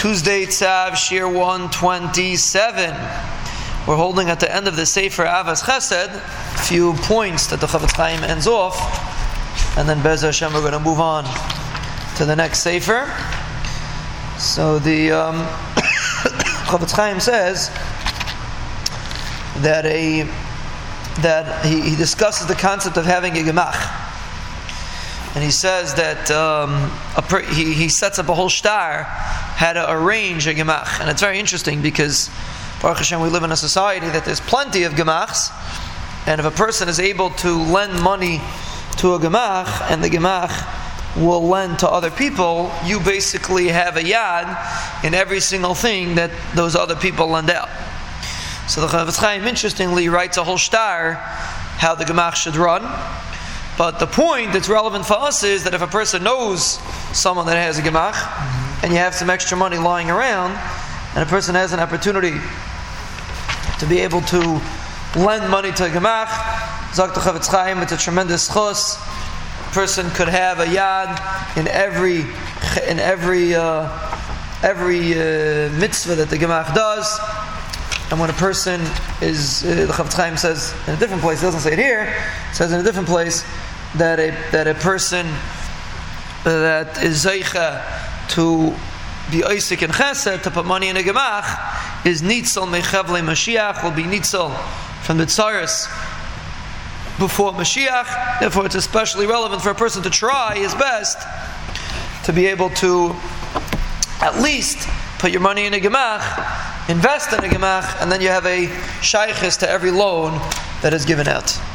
Tuesday Tzav Shiur 127. We're holding at the end of the Sefer Ahavas Chesed a few points that the Chofetz Chaim ends off, and then Bez Hashem we're going to move on to the next Sefer. So the um, Chofetz Chaim says that a that he, he discusses the concept of having a gemach and he says that um, he, he sets up a whole star how to arrange a gemach. And it's very interesting because, Baruch Hashem, we live in a society that there's plenty of gemachs, and if a person is able to lend money to a gemach, and the gemach will lend to other people, you basically have a yad in every single thing that those other people lend out. So the Chofetz Chaim interestingly writes a whole star how the gemach should run but the point that's relevant for us is that if a person knows someone that has a gemach, and you have some extra money lying around, and a person has an opportunity to be able to lend money to a gemach, Zakt Chofetz Chaim, it's a tremendous chus. A person could have a yad in every in every uh, every uh, mitzvah that the gemach does. And when a person is, uh, the Chofetz Chaim says in a different place, he doesn't say it here, says in a different place, that a, that a person that is zeicha to be Isaac and Chesed, to put money in a gemach, is Nitzel Mechavle Mashiach, will be Nitzel from the Tsaris before Mashiach. Therefore, it's especially relevant for a person to try his best to be able to at least put your money in a gemach, invest in a gemach, and then you have a shaykhis to every loan that is given out.